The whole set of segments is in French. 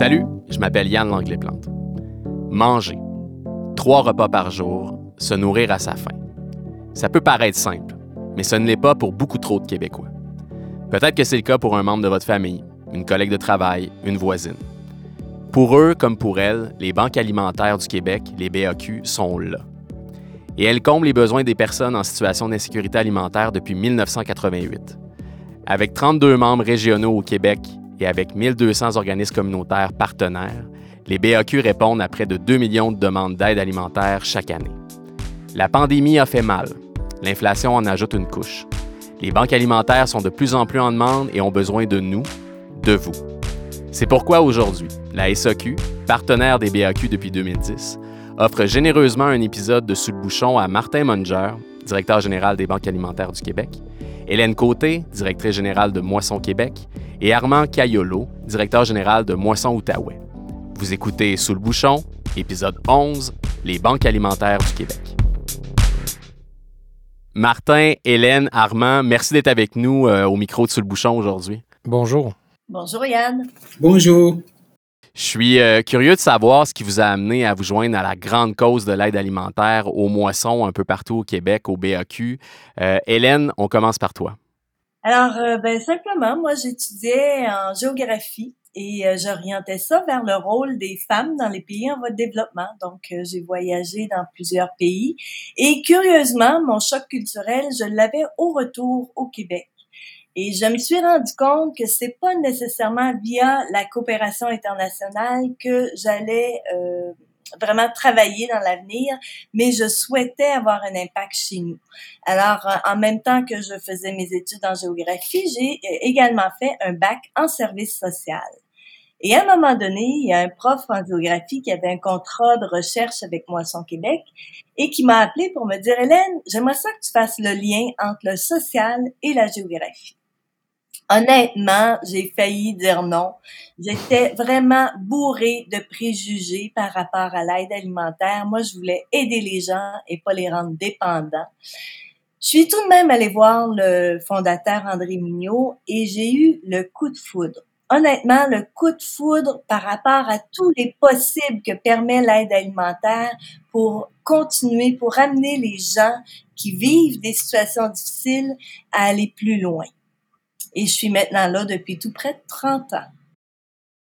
Salut, je m'appelle Yann Langlais-Plante. Manger. Trois repas par jour, se nourrir à sa faim. Ça peut paraître simple, mais ce ne l'est pas pour beaucoup trop de Québécois. Peut-être que c'est le cas pour un membre de votre famille, une collègue de travail, une voisine. Pour eux comme pour elles, les banques alimentaires du Québec, les BAQ, sont là. Et elles comblent les besoins des personnes en situation d'insécurité alimentaire depuis 1988. Avec 32 membres régionaux au Québec et avec 1200 organismes communautaires partenaires, les BAQ répondent à près de 2 millions de demandes d'aide alimentaire chaque année. La pandémie a fait mal. L'inflation en ajoute une couche. Les banques alimentaires sont de plus en plus en demande et ont besoin de nous, de vous. C'est pourquoi aujourd'hui, la SAQ, partenaire des BAQ depuis 2010, offre généreusement un épisode de Sous le bouchon à Martin Munger, directeur général des banques alimentaires du Québec, Hélène Côté, directrice générale de Moisson Québec, et Armand Cayolo, directeur général de Moisson Outaouais. Vous écoutez Sous le bouchon, épisode 11, les banques alimentaires du Québec. Martin, Hélène, Armand, merci d'être avec nous euh, au micro de Sous le bouchon aujourd'hui. Bonjour. Bonjour Yann. Bonjour. Je suis euh, curieux de savoir ce qui vous a amené à vous joindre à la grande cause de l'aide alimentaire aux moissons un peu partout au Québec, au BAQ. Euh, Hélène, on commence par toi. Alors, euh, ben, simplement, moi, j'étudiais en géographie et j'orientais ça vers le rôle des femmes dans les pays en voie de développement. Donc, j'ai voyagé dans plusieurs pays et curieusement, mon choc culturel, je l'avais au retour au Québec. Et je me suis rendu compte que c'est pas nécessairement via la coopération internationale que j'allais euh, vraiment travailler dans l'avenir, mais je souhaitais avoir un impact chez nous. Alors, en même temps que je faisais mes études en géographie, j'ai également fait un bac en service social. Et à un moment donné, il y a un prof en géographie qui avait un contrat de recherche avec Moisson Québec et qui m'a appelé pour me dire, Hélène, j'aimerais ça que tu fasses le lien entre le social et la géographie. Honnêtement, j'ai failli dire non. J'étais vraiment bourrée de préjugés par rapport à l'aide alimentaire. Moi, je voulais aider les gens et pas les rendre dépendants. Je suis tout de même allée voir le fondateur André Mignot et j'ai eu le coup de foudre. Honnêtement, le coup de foudre par rapport à tous les possibles que permet l'aide alimentaire pour continuer, pour amener les gens qui vivent des situations difficiles à aller plus loin. Et je suis maintenant là depuis tout près de 30 ans.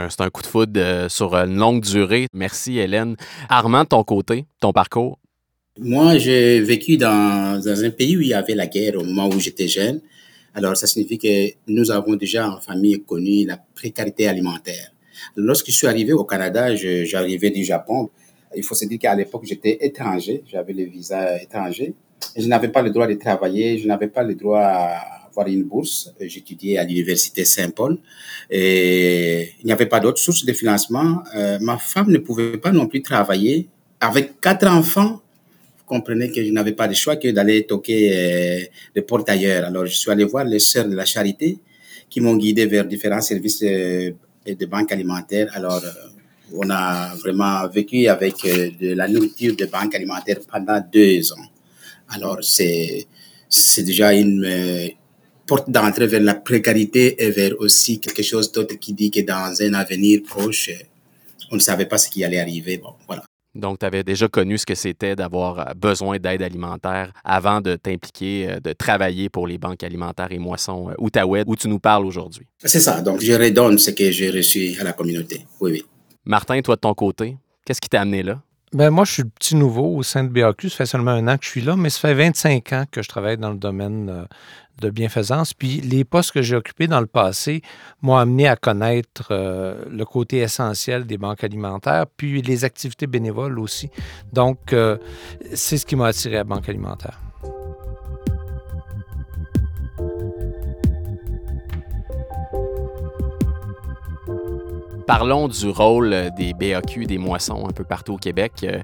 Euh, c'est un coup de foudre euh, sur une longue durée. Merci, Hélène. Armand, ton côté, ton parcours? Moi, j'ai vécu dans, dans, un pays où il y avait la guerre au moment où j'étais jeune. Alors, ça signifie que nous avons déjà en famille connu la précarité alimentaire. Lorsque je suis arrivé au Canada, j'arrivais du Japon. Il faut se dire qu'à l'époque, j'étais étranger. J'avais le visa étranger. je n'avais pas le droit de travailler. Je n'avais pas le droit à avoir une bourse. J'étudiais à l'université Saint-Paul et il n'y avait pas d'autre source de financement. Euh, ma femme ne pouvait pas non plus travailler. Avec quatre enfants, vous comprenez que je n'avais pas de choix que d'aller toquer euh, les portes ailleurs. Alors, je suis allé voir les sœurs de la charité qui m'ont guidé vers différents services de, de banque alimentaire. Alors, euh, on a vraiment vécu avec de la nourriture de banque alimentaire pendant deux ans. Alors, c'est, c'est déjà une, porte d'entrée vers la précarité et vers aussi quelque chose d'autre qui dit que dans un avenir proche, on ne savait pas ce qui allait arriver. Bon, voilà. Donc, tu avais déjà connu ce que c'était d'avoir euh, besoin d'aide alimentaire avant de t'impliquer, euh, de travailler pour les banques alimentaires et moissons euh, Outaouais, où tu nous parles aujourd'hui. C'est ça. Donc, je redonne ce que j'ai reçu à la communauté. Oui, oui. Martin, toi, de ton côté, qu'est-ce qui t'a amené là? Ben moi, je suis petit nouveau au sein de BAQ. Ça fait seulement un an que je suis là, mais ça fait 25 ans que je travaille dans le domaine de bienfaisance. Puis les postes que j'ai occupés dans le passé m'ont amené à connaître euh, le côté essentiel des banques alimentaires, puis les activités bénévoles aussi. Donc, euh, c'est ce qui m'a attiré à Banque alimentaire. Parlons du rôle des BAQ, des moissons un peu partout au Québec. Euh,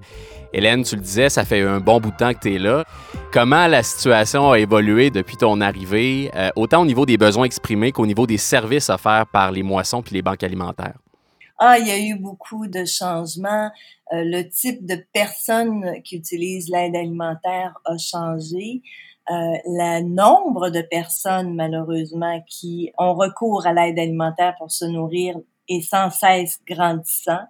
Hélène, tu le disais, ça fait un bon bout de temps que tu es là. Comment la situation a évolué depuis ton arrivée, euh, autant au niveau des besoins exprimés qu'au niveau des services offerts par les moissons puis les banques alimentaires? Ah, il y a eu beaucoup de changements. Euh, le type de personnes qui utilisent l'aide alimentaire a changé. le nombre de personnes, malheureusement, qui ont recours à l'aide alimentaire pour se nourrir est sans cesse grandissant.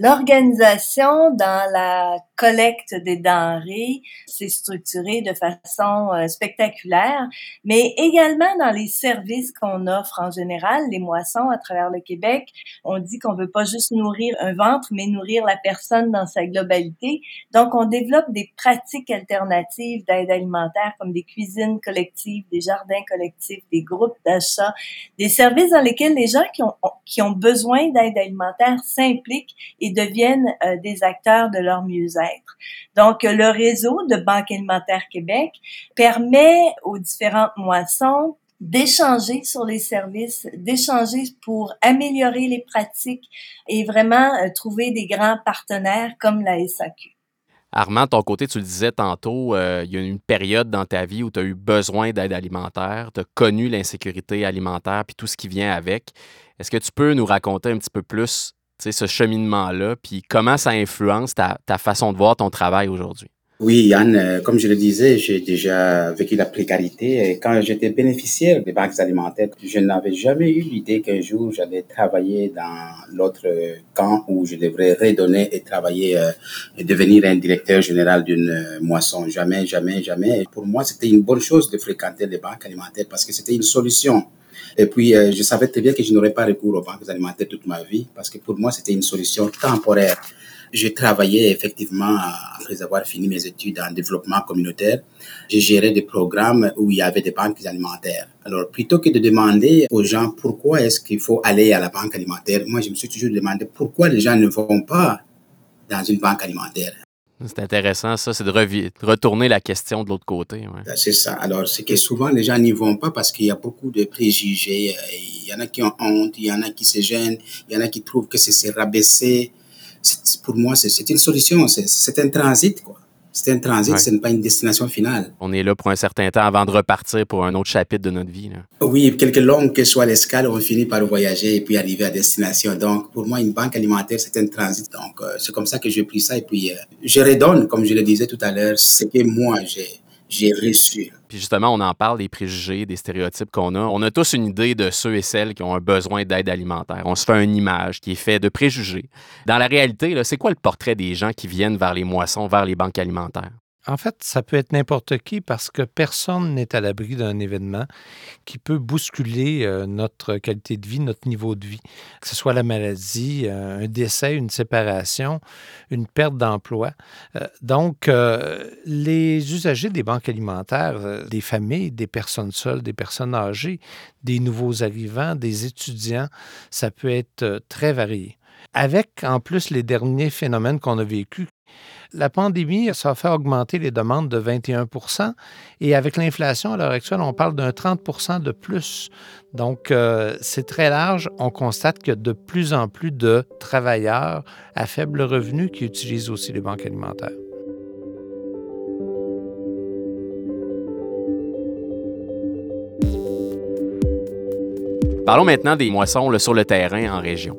L'organisation dans la collecte des denrées s'est structurée de façon euh, spectaculaire, mais également dans les services qu'on offre en général, les moissons à travers le Québec. On dit qu'on veut pas juste nourrir un ventre, mais nourrir la personne dans sa globalité. Donc, on développe des pratiques alternatives d'aide alimentaire comme des cuisines collectives, des jardins collectifs, des groupes d'achat, des services dans lesquels les gens qui ont, qui ont besoin d'aide alimentaire s'impliquent et deviennent euh, des acteurs de leur mieux-être. Donc, le réseau de Banque alimentaire Québec permet aux différentes moissons d'échanger sur les services, d'échanger pour améliorer les pratiques et vraiment euh, trouver des grands partenaires comme la SAQ. Armand, ton côté, tu le disais tantôt, euh, il y a une période dans ta vie où tu as eu besoin d'aide alimentaire, tu as connu l'insécurité alimentaire puis tout ce qui vient avec. Est-ce que tu peux nous raconter un petit peu plus ce cheminement-là, puis comment ça influence ta façon de voir ton travail aujourd'hui? Oui, Yann, euh, comme je le disais, j'ai déjà vécu la précarité. Et quand j'étais bénéficiaire des banques alimentaires, je n'avais jamais eu l'idée qu'un jour j'allais travailler dans l'autre camp où je devrais redonner et travailler euh, et devenir un directeur général d'une euh, moisson. Jamais, jamais, jamais. Pour moi, c'était une bonne chose de fréquenter les banques alimentaires parce que c'était une solution. Et puis, je savais très bien que je n'aurais pas recours aux banques alimentaires toute ma vie parce que pour moi, c'était une solution temporaire. J'ai travaillé effectivement, après avoir fini mes études en développement communautaire, j'ai géré des programmes où il y avait des banques alimentaires. Alors, plutôt que de demander aux gens pourquoi est-ce qu'il faut aller à la banque alimentaire, moi, je me suis toujours demandé pourquoi les gens ne vont pas dans une banque alimentaire. C'est intéressant, ça, c'est de, retourner la question de l'autre côté. Ben, c'est ça. Alors, c'est que souvent, les gens n'y vont pas parce qu'il y a beaucoup de préjugés. Il y en a qui ont honte, il y en a qui se gênent, il y en a qui trouvent que c'est rabaisser pour moi, c'est une solution. C'est un transit, quoi. C'est un transit, ce n'est pas une destination finale. On est là pour un certain temps avant de repartir pour un autre chapitre de notre vie. Là. Oui, quelque longue que soit l'escale, on finit par voyager et puis arriver à destination. Donc, pour moi, une banque alimentaire, c'est un transit. Donc, euh, c'est comme ça que j'ai pris ça. Et puis, euh, je redonne, comme je le disais tout à l'heure, ce que moi, j'ai j'ai reçu. Puis justement, on en parle des préjugés, des stéréotypes qu'on a. On a tous une idée de ceux et celles qui ont un besoin d'aide alimentaire. On se fait une image qui est faite de préjugés. Dans la réalité, c'est quoi le portrait des gens qui viennent vers les moissons, vers les banques alimentaires? En fait, ça peut être n'importe qui parce que personne n'est à l'abri d'un événement qui peut bousculer euh, notre qualité de vie, notre niveau de vie, que ce soit la maladie, euh, un décès, une séparation, une perte d'emploi. Euh, donc, les usagers des banques alimentaires, des familles, des personnes seules, des personnes âgées, des nouveaux arrivants, des étudiants, ça peut être très varié. Avec en plus les derniers phénomènes qu'on a vécus, la pandémie, ça a fait augmenter les demandes de 21% et avec l'inflation à l'heure actuelle, on parle d'un 30 de plus. Donc, euh, c'est très large. On constate qu'il y a de plus en plus de travailleurs à faible revenu qui utilisent aussi les banques alimentaires. Parlons maintenant des moissons sur le terrain en région.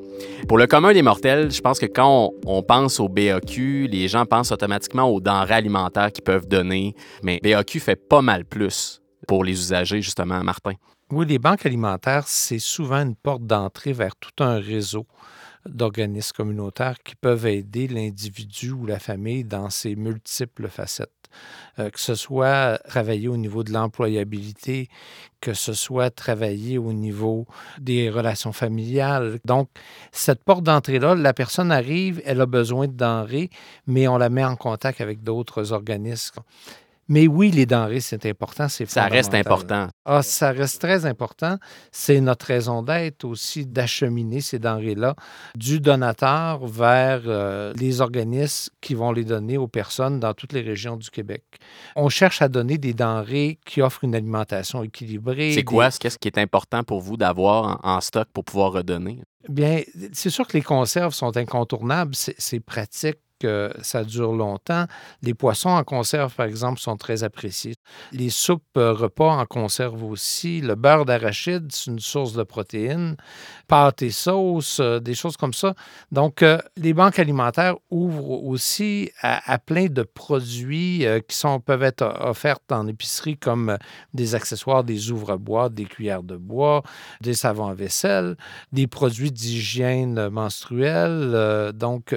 Pour le commun des mortels, je pense que quand on, pense au BAQ, les gens pensent automatiquement aux denrées alimentaires qu'ils peuvent donner, mais BAQ fait pas mal plus pour les usagers, justement, Martin. Oui, les banques alimentaires, c'est souvent une porte d'entrée vers tout un réseau d'organismes communautaires qui peuvent aider l'individu ou la famille dans ses multiples facettes. Euh, que ce soit travailler au niveau de l'employabilité, que ce soit travailler au niveau des relations familiales. Donc, cette porte d'entrée-là, la personne arrive, elle a besoin de denrées, mais on la met en contact avec d'autres organismes. Mais oui, les denrées, c'est important. C'est ça reste important. Ah, ça reste très important. C'est notre raison d'être aussi d'acheminer ces denrées-là du donateur vers euh, les organismes qui vont les donner aux personnes dans toutes les régions du Québec. On cherche à donner des denrées qui offrent une alimentation équilibrée. C'est quoi? Qu'est-ce qui est important pour vous d'avoir en stock pour pouvoir redonner? Bien, c'est sûr que les conserves sont incontournables. C'est pratique que ça dure longtemps. Les poissons en conserve, par exemple, sont très appréciés. Les soupes euh, repas en conserve aussi. Le beurre d'arachide, c'est une source de protéines. Pâtes et sauces, euh, des choses comme ça. Donc, euh, les banques alimentaires ouvrent aussi à, plein de produits qui sont, peuvent être offerts en épicerie comme des accessoires, des ouvre-bois, des cuillères de bois, des savons à vaisselle, des produits d'hygiène menstruelle. donc,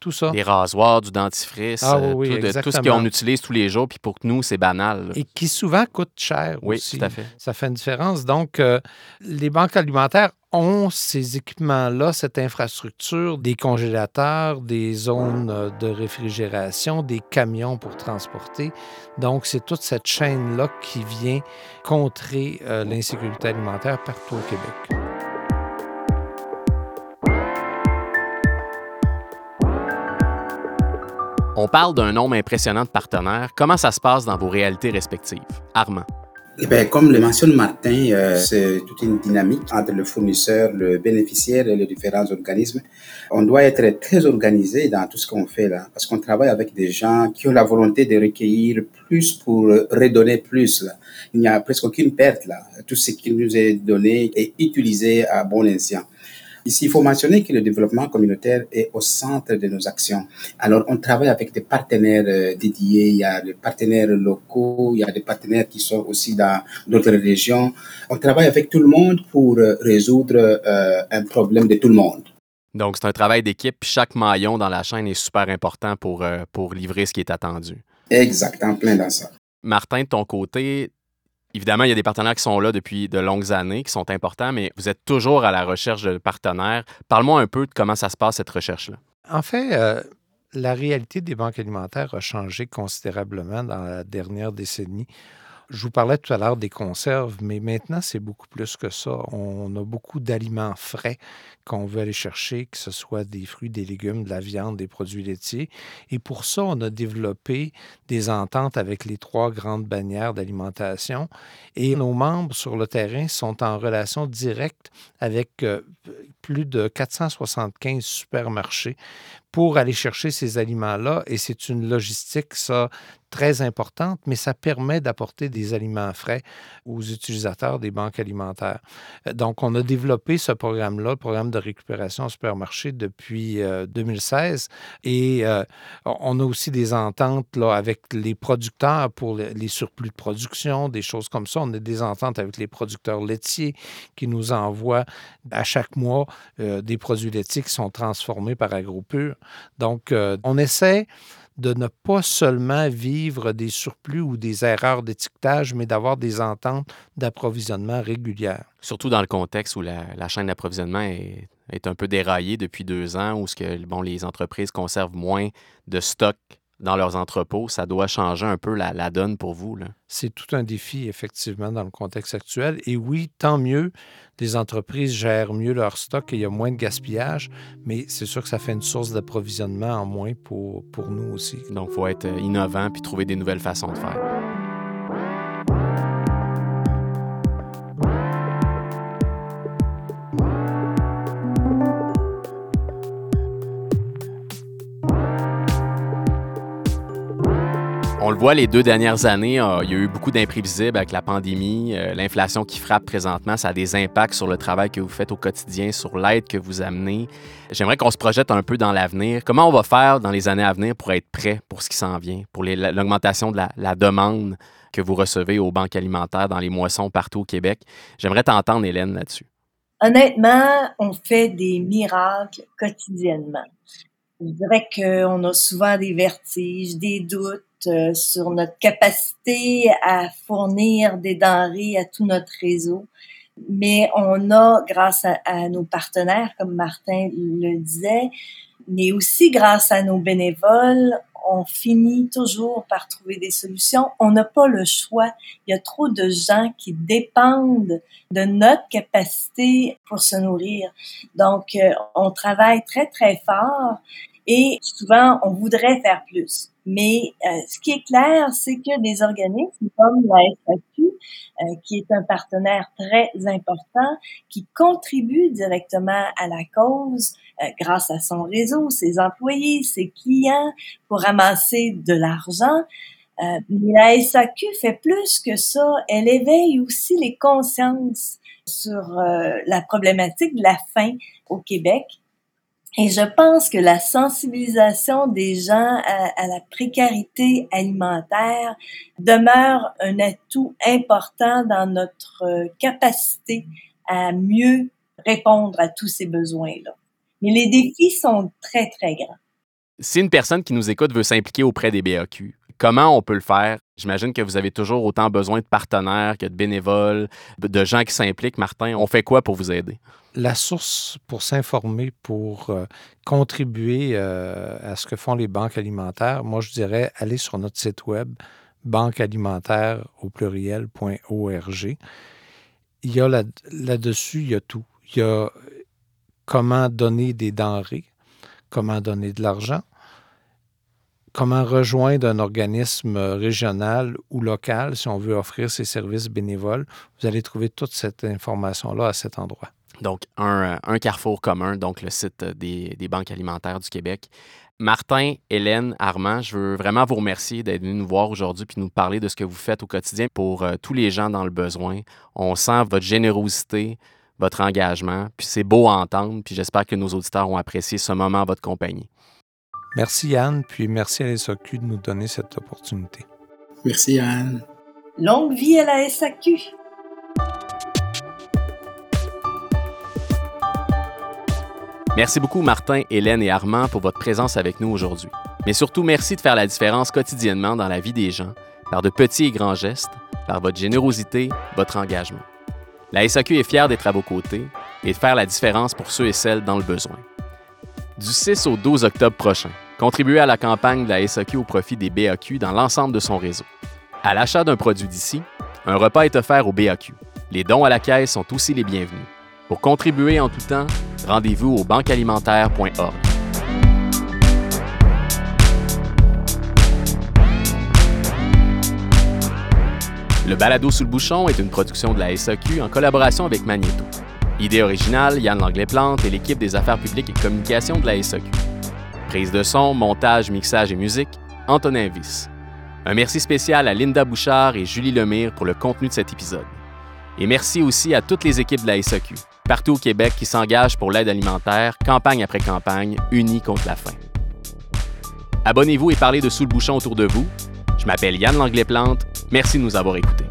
tout ça. Des rasoirs, du dentifrice, ah, oui, tout, tout, ce qu'on utilise tous les jours, puis pour nous, c'est banal. Et qui souvent coûte cher oui, aussi. tout à fait. Ça fait une différence. Donc, euh, les banques alimentaires ont ces équipements-là, cette infrastructure, des congélateurs, des zones euh, de réfrigération, des camions pour transporter. Donc, c'est toute cette chaîne-là qui vient contrer euh, l'insécurité alimentaire partout au Québec. On parle d'un nombre impressionnant de partenaires. Comment ça se passe dans vos réalités respectives? Armand. Eh bien, comme le mentionne Martin, euh, c'est toute une dynamique entre le fournisseur, le bénéficiaire et les différents organismes. On doit être très organisé dans tout ce qu'on fait là, parce qu'on travaille avec des gens qui ont la volonté de recueillir plus pour redonner plus. Il n'y a presque aucune perte là. Tout ce qui nous est donné est utilisé à bon escient. Ici, il faut mentionner que le développement communautaire est au centre de nos actions. Alors, on travaille avec des partenaires euh, dédiés, il y a des partenaires locaux, il y a des partenaires qui sont aussi dans d'autres régions. On travaille avec tout le monde pour euh, résoudre euh, un problème de tout le monde. Donc, c'est un travail d'équipe. Chaque maillon dans la chaîne est super important pour, pour livrer ce qui est attendu. Exactement, plein dans ça. Martin, de ton côté, Évidemment, il y a des partenaires qui sont là depuis de longues années, qui sont importants, mais vous êtes toujours à la recherche de partenaires. Parle-moi un peu de comment ça se passe, cette recherche-là. En fait, euh, la réalité des banques alimentaires a changé considérablement dans la dernière décennie. Je vous parlais tout à l'heure des conserves, mais maintenant, c'est beaucoup plus que ça. On a beaucoup d'aliments frais qu'on veut aller chercher, que ce soit des fruits, des légumes, de la viande, des produits laitiers. Et pour ça, on a développé des ententes avec les trois grandes bannières d'alimentation. Et nos membres sur le terrain sont en relation directe avec euh, plus de 475 supermarchés pour aller chercher ces aliments-là. Et c'est une logistique, ça, très importante, mais ça permet d'apporter des aliments frais aux utilisateurs des banques alimentaires. Euh, donc, on a développé ce programme-là, le programme de récupération au supermarché, depuis 2016. Euh, et euh, on a aussi des ententes là, avec les producteurs pour les surplus de production, des choses comme ça. On a des ententes avec les producteurs laitiers qui nous envoient à chaque mois des produits laitiers qui sont transformés par AgroPure. Donc, on essaie de ne pas seulement vivre des surplus ou des erreurs d'étiquetage, mais d'avoir des ententes d'approvisionnement régulières. Surtout dans le contexte où la, chaîne d'approvisionnement est, un peu déraillée depuis deux ans, où ce les entreprises conservent moins de stock dans leurs entrepôts, ça doit changer un peu la, donne pour vous. C'est tout un défi, effectivement, dans le contexte actuel. Et oui, tant mieux, les entreprises gèrent mieux leur stock et il y a moins de gaspillage, mais c'est sûr que ça fait une source d'approvisionnement en moins pour, pour nous aussi. Donc, il faut être innovant puis trouver des nouvelles façons de faire. Voit les deux dernières années, euh, il y a eu beaucoup d'imprévisibles avec la pandémie, euh, l'inflation qui frappe présentement, ça a des impacts sur le travail que vous faites au quotidien, sur l'aide que vous amenez. J'aimerais qu'on se projette un peu dans l'avenir. Comment on va faire dans les années à venir pour être prêt pour ce qui s'en vient, pour l'augmentation de la, demande que vous recevez aux banques alimentaires dans les moissons partout au Québec? J'aimerais t'entendre, Hélène, là-dessus. Honnêtement, on fait des miracles quotidiennement. Je dirais qu'on a souvent des vertiges, des doutes, euh, sur notre capacité à fournir des denrées à tout notre réseau. Mais on a, grâce à, nos partenaires, comme Martin le disait, mais aussi grâce à nos bénévoles, on finit toujours par trouver des solutions. On n'a pas le choix. Il y a trop de gens qui dépendent de notre capacité pour se nourrir. Donc, euh, on travaille très, très fort et souvent, on voudrait faire plus Mais euh, ce qui est clair, c'est que des organismes comme la SAQ, euh, qui est un partenaire très important, qui contribue directement à la cause euh, grâce à son réseau, ses employés, ses clients, pour ramasser de l'argent. mais la SAQ fait plus que ça. Elle éveille aussi les consciences sur la problématique de la faim au Québec et je pense que la sensibilisation des gens à, la précarité alimentaire demeure un atout important dans notre euh, capacité à mieux répondre à tous ces besoins-là. Mais les défis sont très, très grands. Si une personne qui nous écoute veut s'impliquer auprès des BAQ, comment on peut le faire? J'imagine que vous avez toujours autant besoin de partenaires que de bénévoles, de gens qui s'impliquent. Martin, on fait quoi pour vous aider? la source pour s'informer, pour euh, contribuer euh, à ce que font les banques alimentaires, moi, je dirais aller sur notre site web banquealimentaire au pluriel.org. Il y a là, là-dessus, il y a tout. Il y a comment donner des denrées, comment donner de l'argent, comment rejoindre un organisme régional ou local si on veut offrir ses services bénévoles. Vous allez trouver toute cette information-là à cet endroit. Donc, un, carrefour commun, donc le site des, banques alimentaires du Québec. Martin, Hélène, Armand, je veux vraiment vous remercier d'être venus nous voir aujourd'hui puis nous parler de ce que vous faites au quotidien pour euh, tous les gens dans le besoin. On sent votre générosité, votre engagement, puis c'est beau à entendre, puis j'espère que nos auditeurs ont apprécié ce moment votre compagnie. Merci Yann, puis merci à la SAQ de nous donner cette opportunité. Merci Yann. Longue vie à la SAQ. Merci beaucoup Martin, Hélène et Armand pour votre présence avec nous aujourd'hui. Mais surtout, merci de faire la différence quotidiennement dans la vie des gens, par de petits et grands gestes, par votre générosité, votre engagement. La SAQ est fière d'être à vos côtés et de faire la différence pour ceux et celles dans le besoin. Du 6 au 12 octobre prochain, contribuez à la campagne de la SAQ au profit des BAQ dans l'ensemble de son réseau. À l'achat d'un produit d'ici, un repas est offert au BAQ. Les dons à la caisse sont aussi les bienvenus. Pour contribuer en tout temps, rendez-vous au banquealimentaire.org. Le balado sous le bouchon est une production de la SAQ en collaboration avec Magneto. Idée originale, Yann Langlais-Plante et l'équipe des affaires publiques et communications de la SAQ. Prise de son, montage, mixage et musique, Antonin Viss. Un merci spécial à Linda Bouchard et Julie Lemire pour le contenu de cet épisode. Et merci aussi à toutes les équipes de la SAQ, partout au Québec qui s'engagent pour l'aide alimentaire, campagne après campagne, unis contre la faim. Abonnez-vous et parlez de Sous le bouchon autour de vous. Je m'appelle Yann Langlais-Plante. Merci de nous avoir écoutés.